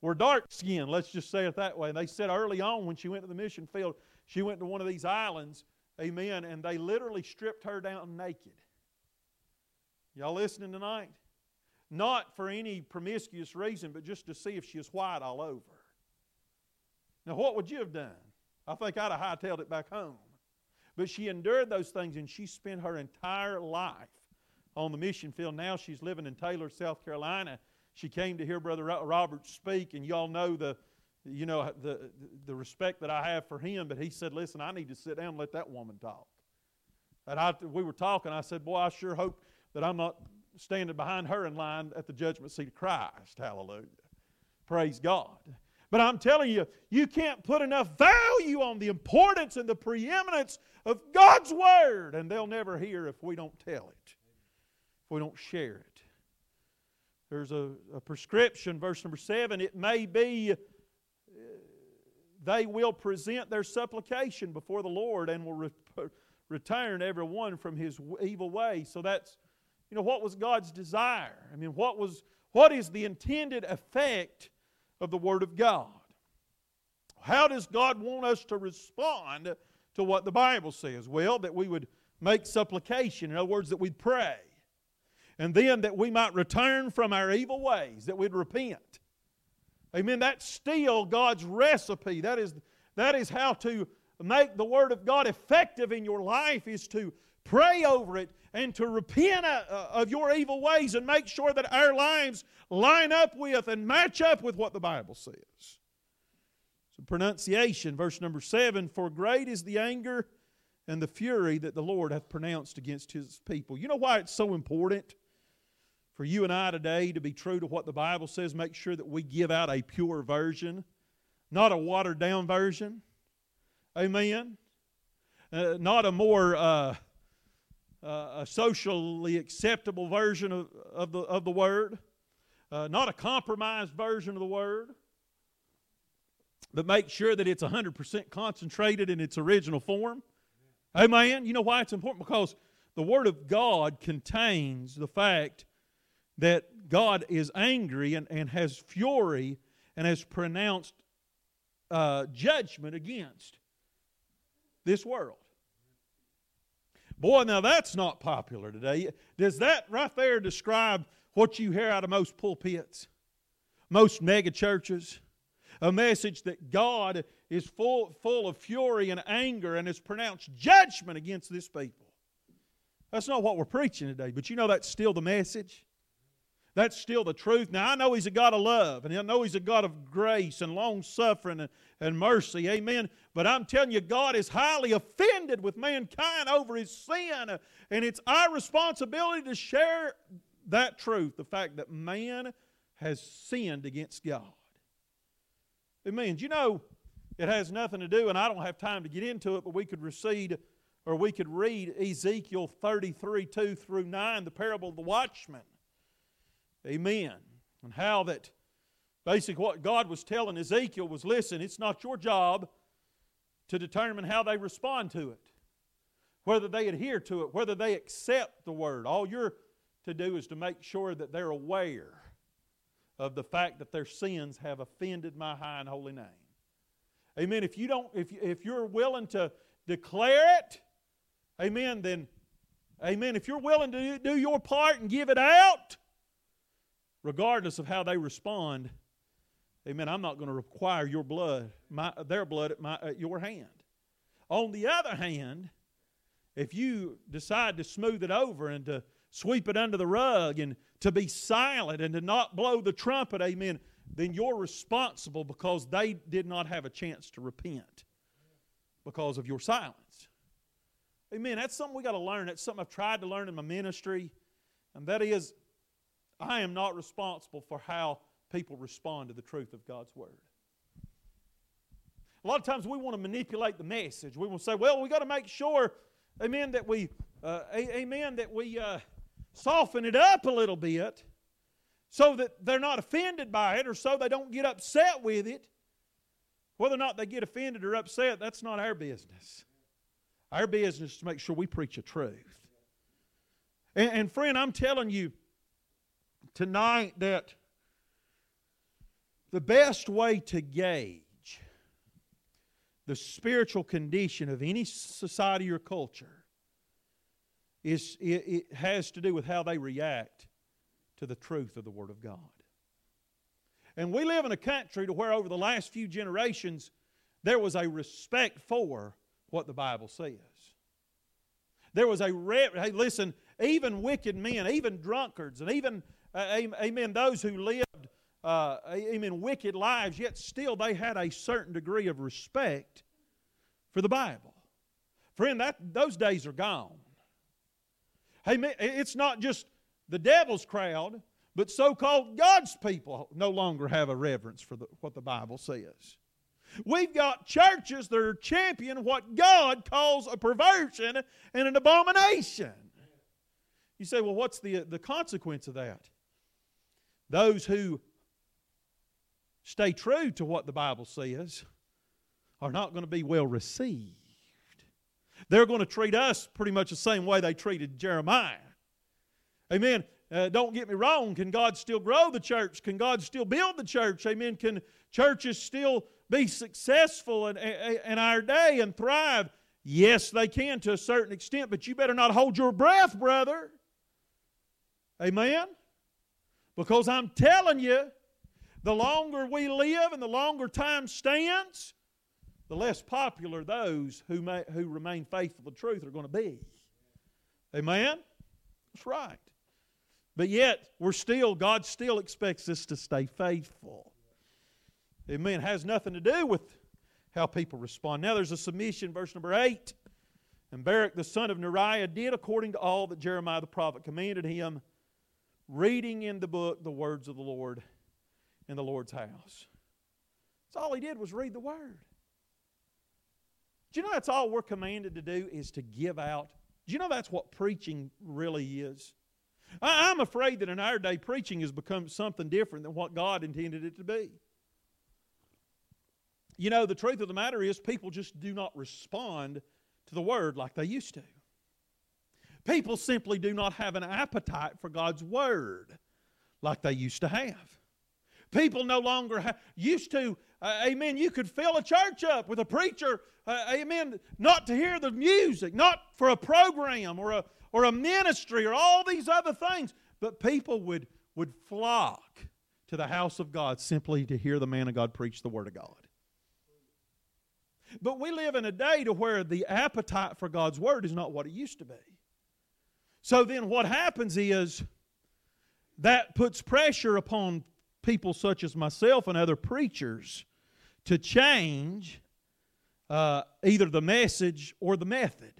were dark skinned, let's just say it that way. And they said early on when she went to the mission field, she went to one of these islands, amen, and they literally stripped her down naked. Y'all listening tonight? Not for any promiscuous reason, but just to see if she was white all over. Now, what would you have done? I think I'd have hightailed it back home. But she endured those things and she spent her entire life on the mission field. Now she's living in Taylor, South Carolina she came to hear Brother Robert speak, and y'all know the, you know, the, the respect that I have for him. But he said, Listen, I need to sit down and let that woman talk. And I, we were talking. I said, Boy, I sure hope that I'm not standing behind her in line at the judgment seat of Christ. Hallelujah. Praise God. But I'm telling you, you can't put enough value on the importance and the preeminence of God's Word, and they'll never hear if we don't tell it, if we don't share it. There's a, a prescription, verse number seven. It may be uh, they will present their supplication before the Lord and will re- return every one from his evil way. So that's, you know, what was God's desire? I mean, what was what is the intended effect of the Word of God? How does God want us to respond to what the Bible says? Well, that we would make supplication. In other words, that we'd pray and then that we might return from our evil ways, that we'd repent. Amen. That's still God's recipe. That is, that is how to make the Word of God effective in your life, is to pray over it and to repent uh, uh, of your evil ways and make sure that our lives line up with and match up with what the Bible says. So, pronunciation, verse number seven For great is the anger and the fury that the Lord hath pronounced against his people. You know why it's so important? for you and I today to be true to what the Bible says, make sure that we give out a pure version, not a watered down version. Amen. Uh, not a more uh, uh, a socially acceptable version of, of, the, of the Word, uh, not a compromised version of the Word, but make sure that it's 100% concentrated in its original form. Amen. You know why it's important? Because the Word of God contains the fact that God is angry and, and has fury and has pronounced uh, judgment against this world. Boy, now that's not popular today. Does that right there describe what you hear out of most pulpits, most mega churches? A message that God is full, full of fury and anger and has pronounced judgment against this people. That's not what we're preaching today, but you know that's still the message. That's still the truth. Now, I know He's a God of love, and I know He's a God of grace and long suffering and, and mercy. Amen. But I'm telling you, God is highly offended with mankind over his sin, and it's our responsibility to share that truth the fact that man has sinned against God. It means, you know, it has nothing to do, and I don't have time to get into it, but we could recede or we could read Ezekiel 33 2 through 9, the parable of the watchman. Amen. And how that Basically, what God was telling Ezekiel was listen, it's not your job to determine how they respond to it, whether they adhere to it, whether they accept the word. All you're to do is to make sure that they're aware of the fact that their sins have offended my high and holy name. Amen. If you don't, if, if you're willing to declare it, amen, then, amen, if you're willing to do your part and give it out, regardless of how they respond, amen, I'm not going to require your blood, my, their blood at, my, at your hand. On the other hand, if you decide to smooth it over and to sweep it under the rug and to be silent and to not blow the trumpet, amen, then you're responsible because they did not have a chance to repent because of your silence. Amen. That's something we got to learn. That's something I've tried to learn in my ministry, and that is I am not responsible for how people respond to the truth of God's Word. A lot of times we want to manipulate the message. We want to say, well, we got to make sure, amen, that we, uh, amen, that we uh, soften it up a little bit so that they're not offended by it or so they don't get upset with it. Whether or not they get offended or upset, that's not our business. Our business is to make sure we preach the truth. And, and friend, I'm telling you tonight that the best way to gauge the spiritual condition of any society or culture is it, it has to do with how they react to the truth of the Word of God. And we live in a country to where over the last few generations there was a respect for what the Bible says. There was a re- hey, listen, even wicked men, even drunkards, and even amen, those who lived uh, amen wicked lives, yet still they had a certain degree of respect for the Bible. Friend, that those days are gone. Amen. it's not just the devil's crowd, but so called God's people no longer have a reverence for the, what the Bible says. We've got churches that are championing what God calls a perversion and an abomination. You say, well, what's the, the consequence of that? Those who stay true to what the Bible says are not going to be well received. They're going to treat us pretty much the same way they treated Jeremiah. Amen. Uh, don't get me wrong. Can God still grow the church? Can God still build the church? Amen. Can churches still be successful in, in our day and thrive? Yes, they can to a certain extent, but you better not hold your breath, brother. Amen. Because I'm telling you, the longer we live and the longer time stands, the less popular those who, may, who remain faithful to truth are going to be. Amen? That's right. But yet, we're still, God still expects us to stay faithful. Amen. It has nothing to do with how people respond. Now there's a submission, verse number 8. And Baruch the son of Neriah did according to all that Jeremiah the prophet commanded him, reading in the book the words of the Lord in the Lord's house. That's all he did was read the word. Do you know that's all we're commanded to do is to give out? Do you know that's what preaching really is? I, am afraid that in our day, preaching has become something different than what God intended it to be. You know, the truth of the matter is, people just do not respond to the Word like they used to. People simply do not have an appetite for God's Word like they used to have. People no longer have, used to, uh, amen, you could fill a church up with a preacher, uh, amen, not to hear the music, not for a program or a, or a ministry or all these other things, but people would, would flock to the house of God simply to hear the man of God preach the Word of God. But we live in a day to where the appetite for God's Word is not what it used to be. So then what happens is that puts pressure upon people such as myself and other preachers to change uh, either the message or the method.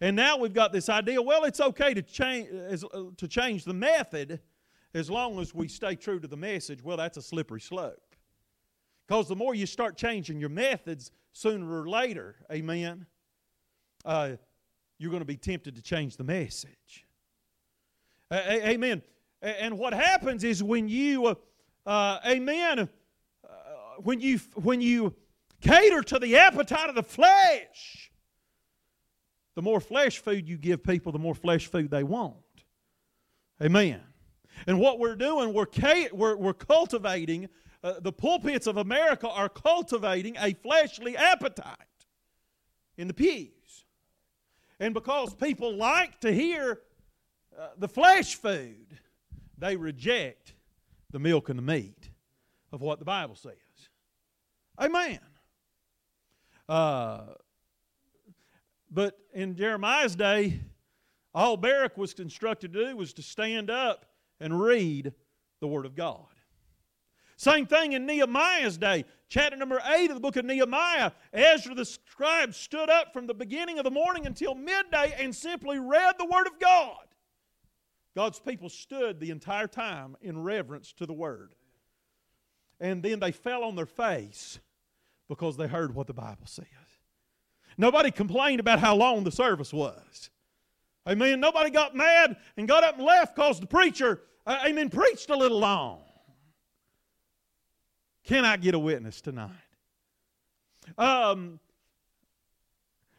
And now we've got this idea well, it's okay to change, uh, to change the method as long as we stay true to the message. Well, that's a slippery slope. Because the more you start changing your methods, sooner or later, amen, uh, you're going to be tempted to change the message. Uh, amen. And what happens is when you, uh, uh, amen, uh, when, you, when you cater to the appetite of the flesh, the more flesh food you give people, the more flesh food they want. Amen. And what we're doing, we're, we're, we're cultivating, uh, the pulpits of America are cultivating a fleshly appetite in the pews. And because people like to hear uh, the flesh food, they reject the milk and the meat of what the Bible says. Amen. Uh, but in Jeremiah's day, all Baruch was instructed to do was to stand up and read the Word of God. Same thing in Nehemiah's day. Chapter number 8 of the book of Nehemiah. Ezra the scribe stood up from the beginning of the morning until midday and simply read the Word of God. God's people stood the entire time in reverence to the Word. And then they fell on their face because they heard what the Bible says. Nobody complained about how long the service was. Amen. Nobody got mad and got up and left because the preacher, uh, amen, preached a little long. Can I get a witness tonight? Um,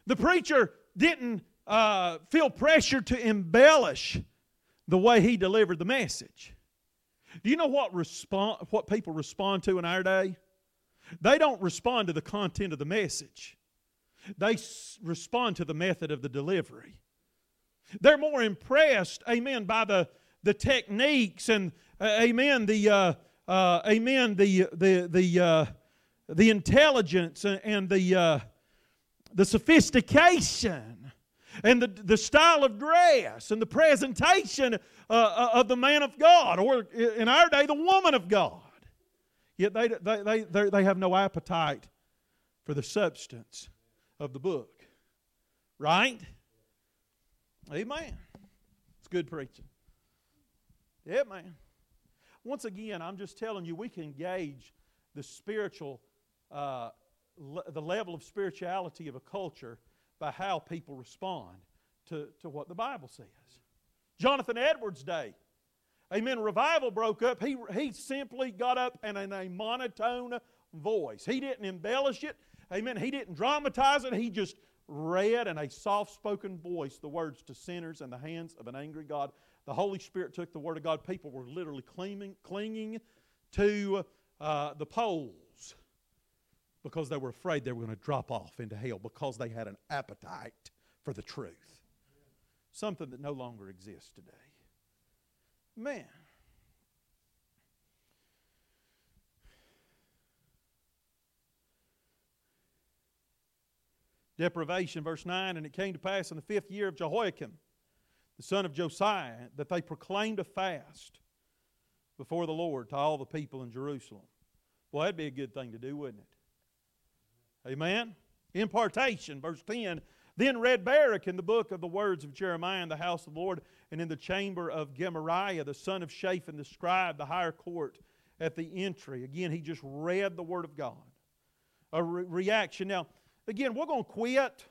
the preacher didn't uh, feel pressure to embellish the way he delivered the message. Do you know what respond, what people respond to in our day? They don't respond to the content of the message. They s- respond to the method of the delivery. They're more impressed, amen, by the, the techniques and, uh, amen, the, uh, uh, amen, the, the, the, uh, the intelligence and, the, uh, the sophistication and the, the style of dress and the presentation uh, uh, of the man of God, or in our day, the woman of God. Yet they, they, they, they have no appetite for the substance of the book. Right? Amen. It's good preaching. Yeah, man. Once again, I'm just telling you, we can gauge the spiritual, uh, le- the level of spirituality of a culture by how people respond to, to what the Bible says. Jonathan Edwards' day, amen, revival broke up. He, he simply got up and in a monotone voice. He didn't embellish it, amen. He didn't dramatize it. He just read in a soft spoken voice the words to sinners in the hands of an angry God. The Holy Spirit took the Word of God. People were literally clinging, clinging to uh, the poles because they were afraid they were going to drop off into hell because they had an appetite for the truth. Something that no longer exists today. Man. Deprivation, verse 9, and it came to pass in the fifth year of Jehoiakim, the son of Josiah, that they proclaimed a fast before the Lord to all the people in Jerusalem. Well, that'd be a good thing to do, wouldn't it? Amen? Impartation, verse 10. Then read Baruch in the book of the words of Jeremiah in the house of the Lord, and in the chamber of Gemariah, the son of Shaphan, the scribe, the higher court at the entry. Again, he just read the word of God. A re- reaction. Now, again, we're going to quit,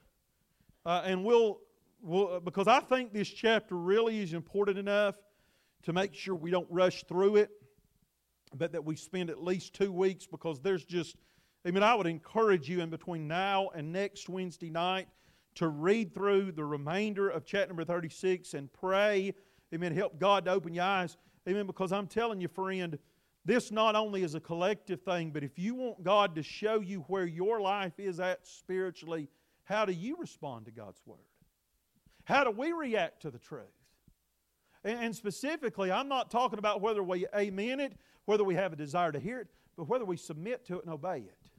uh, and we'll, we'll, uh, because I think this chapter really is important enough to make sure we don't rush through it, but that we spend at least two weeks because there's just, I mean, I would encourage you in between now and next Wednesday night to read through the remainder of chapter number 36 and pray, amen, help God to open your eyes, amen, because I'm telling you, friend, this not only is a collective thing, but if you want God to show you where your life is at spiritually, how do you respond to God's Word? How do we react to the truth? And specifically, I'm not talking about whether we amen it, whether we have a desire to hear it, but whether we submit to it and obey it.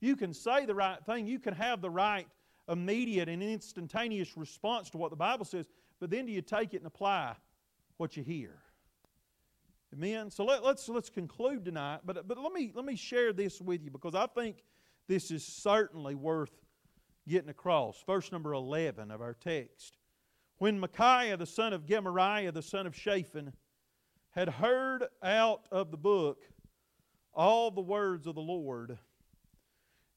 You can say the right thing, you can have the right immediate and instantaneous response to what the Bible says, but then do you take it and apply what you hear? Amen. So let, us let's, let's conclude tonight, but but let me let me share this with you because I think this is certainly worth getting across. Verse number eleven of our text. When Micaiah the son of Gemariah the son of Shaphan had heard out of the book all the words of the Lord,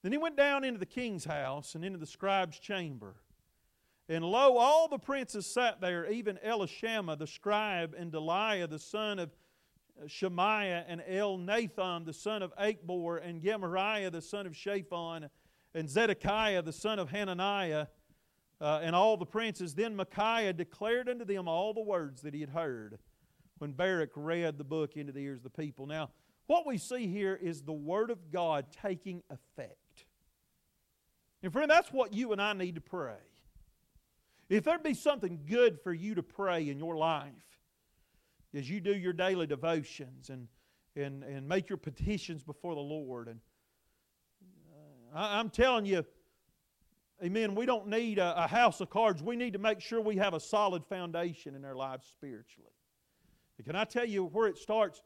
then he went down into the king's house and into the scribe's chamber. And lo, all the princes sat there, even Elishama the scribe and Delaiah the son of Shemaiah and Elnathan the son of Achbor and Gemariah the son of Shaphan and Zedekiah the son of Hananiah uh, and all the princes. Then Micaiah declared unto them all the words that he had heard when Baruch read the book into the ears of the people. Now, what we see here is the Word of God taking effect. And friend, that's what you and I need to pray. If there be something good for you to pray in your life, as you do your daily devotions and, and, and make your petitions before the Lord, and I, I'm telling you, Amen. We don't need a, a, house of cards. We need to make sure we have a solid foundation in our lives spiritually. And can I tell you where it starts?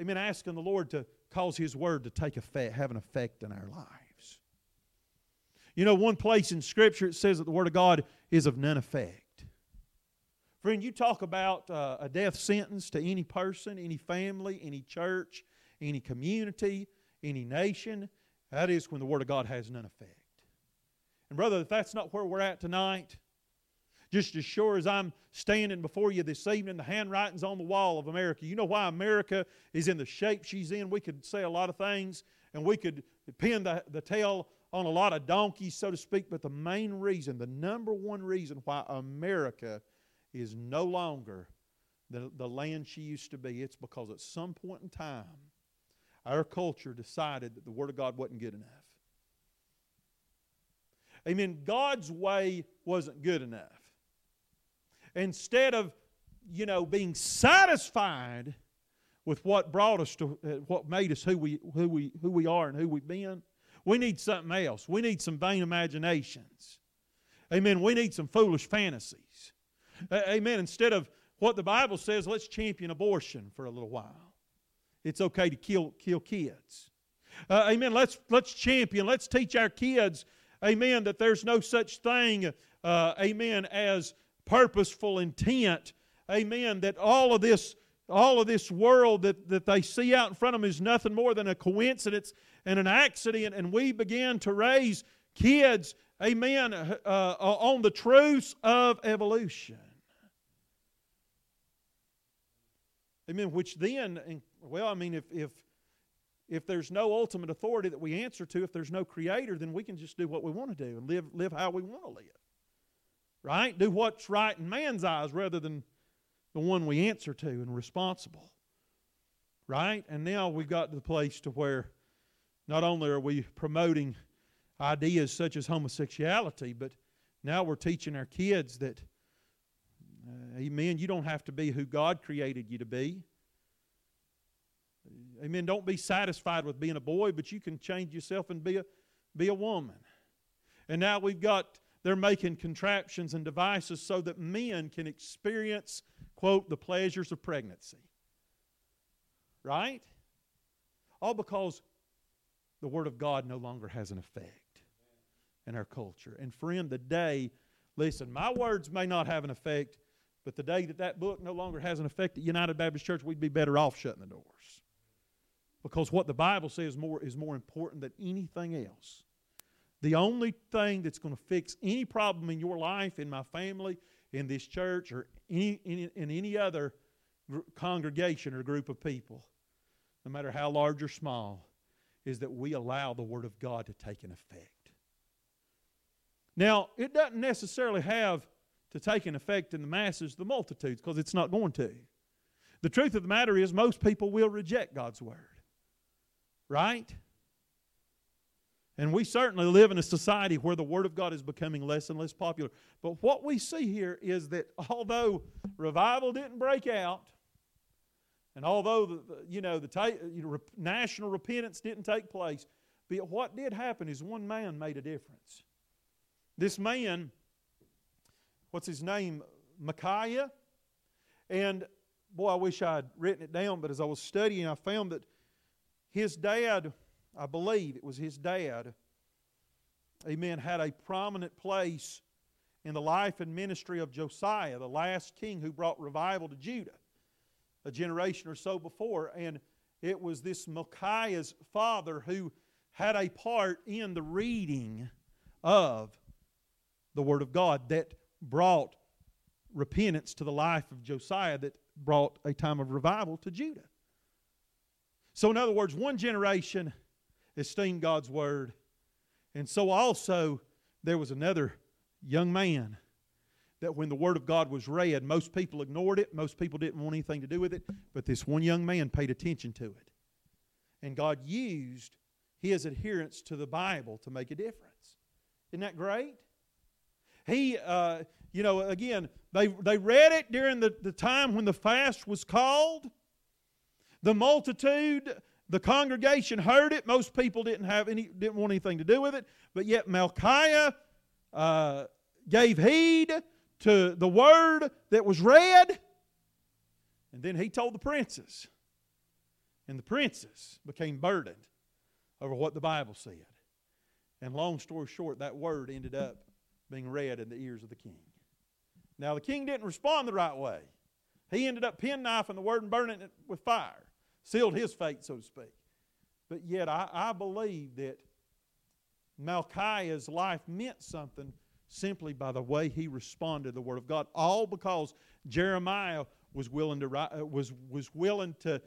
Amen. Asking the Lord to cause His Word to take effect, have an effect in our lives. You know, one place in Scripture it says that the Word of God is of none effect. Friend, you talk about uh, a death sentence to any person, any family, any church, any community, any nation. That is when the Word of God has none effect. And, brother, if that's not where we're at tonight, just as sure as I'm standing before you this evening, the handwriting's on the wall of America. You know why America is in the shape she's in? We could say a lot of things, and we could pin the, the tail on a lot of donkeys, so to speak, but the main reason, the number one reason why America is no longer the, the land she used to be, it's because at some point in time, our culture decided that the Word of God wasn't good enough. Amen. God's way wasn't good enough. Instead of, you know, being satisfied with what brought us to uh, what made us who we who we who we are and who we've been, we need something else. We need some vain imaginations. Amen. We need some foolish fantasies. Amen. Instead of what the Bible says, let's champion abortion for a little while. It's okay to kill kill kids. Uh, amen. Let's let's champion. Let's teach our kids amen, that there's no such thing, uh, amen, as purposeful intent, amen, that all of this all of this world that, that they see out in front of them is nothing more than a coincidence and an accident, and we begin to raise kids, amen, uh, uh, on the truths of evolution. Amen, which then, well, I mean, if, if if there's no ultimate authority that we answer to, if there's no creator, then we can just do what we want to do and live, live how we want to live. Right? Do what's right in man's eyes rather than the one we answer to and responsible. Right? And now we've got to the place to where not only are we promoting ideas such as homosexuality, but now we're teaching our kids that, uh, amen, you don't have to be who God created you to be. Amen. Don't be satisfied with being a boy, but you can change yourself and be a, be a woman. And now we've got, they're making contraptions and devices so that men can experience, quote, the pleasures of pregnancy. Right? All because the Word of God no longer has an effect in our culture. And friend, the day, listen, my words may not have an effect, but the day that that book no longer has an effect at United Baptist Church, we'd be better off shutting the doors. Because what the Bible says more is more important than anything else. The only thing that's going to fix any problem in your life, in my family, in this church, or any, in, in any other gr- congregation or group of people, no matter how large or small, is that we allow the Word of God to take an effect. Now, it doesn't necessarily have to take an effect in the masses, the multitudes, because it's not going to. The truth of the matter is, most people will reject God's Word. Right? And we certainly live in a society where the Word of God is becoming less and less popular. But what we see here is that although revival didn't break out, and although the, you know the ta- national repentance didn't take place, but what did happen is one man made a difference. This man, what's his name? Micaiah. And boy, I wish I had written it down, but as I was studying, I found that his dad, I believe it was his dad, amen, had a prominent place in the life and ministry of Josiah, the last king who brought revival to Judah a generation or so before. And it was this Micaiah's father who had a part in the reading of the Word of God that brought repentance to the life of Josiah, that brought a time of revival to Judah. So, in other words, one generation esteemed God's word, and so also there was another young man that when the Word of God was read, most people ignored it, most people didn't want anything to do with it, but this one young man paid attention to it. And God used his adherence to the Bible to make a difference. Isn't that great? He, uh, you know, again, they, they read it during the, the time when the fast was called. The multitude, the congregation heard it. Most people didn't have any, didn't want anything to do with it. But yet Malchiah uh, gave heed to the word that was read. And then he told the princes. And the princes became burdened over what the Bible said. And long story short, that word ended up being read in the ears of the king. Now, the king didn't respond the right way. He ended up penknifing the word and burning it with fire, sealed his fate, so to speak. But yet, I, I believe that Malchiah's life meant something simply by the way he responded to the Word of God. All because Jeremiah was willing to, write, uh, was, was willing to,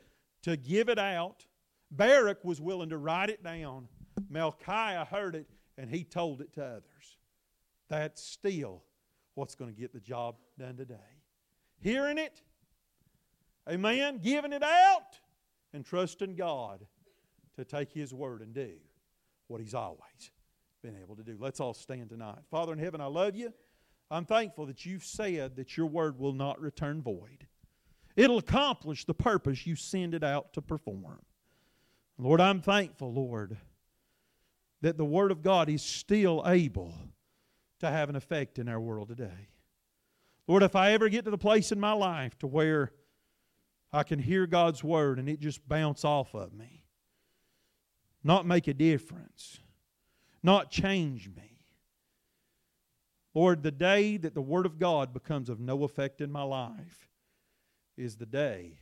to give it out. Baruch was willing to write it down. Malchiah heard it and he told it to others. That's still what's going to get the job done today. Hearing it, amen, giving it out, and trust in God to take His word and do what He's always been able to do. Let's all stand tonight. Father in heaven, I love you. I'm thankful that you've said that your word will not return void. It'll accomplish the purpose you send it out to perform. Lord, I'm thankful, Lord, that the Word of God is still able to have an effect in our world today. Lord, if I ever get to the place in my life to where I can hear God's Word and it just bounce off of me, not make a difference, not change me. Lord, the day that the Word of God becomes of no effect in my life is the day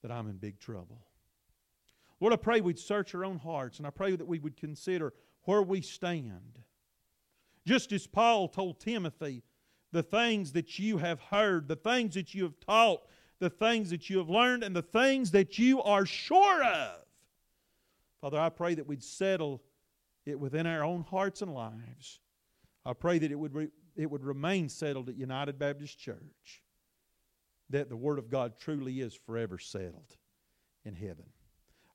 that I'm in big trouble. Lord, I pray we'd search our own hearts and I pray that we would consider where we stand. Just as Paul told Timothy, the things that you have heard, the things that you have taught, the things that you have learned, and the things that you are sure of. Father, I pray that we'd settle it within our own hearts and lives. I pray that it would, re- it would remain settled at United Baptist Church, that the Word of God truly is forever settled in heaven.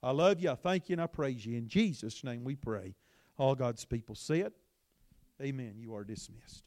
I love you, I thank you, and I praise you. In Jesus' name we pray. All God's people say it. Amen. You are dismissed.